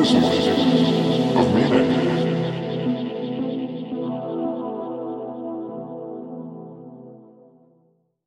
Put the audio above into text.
explosions of meaning.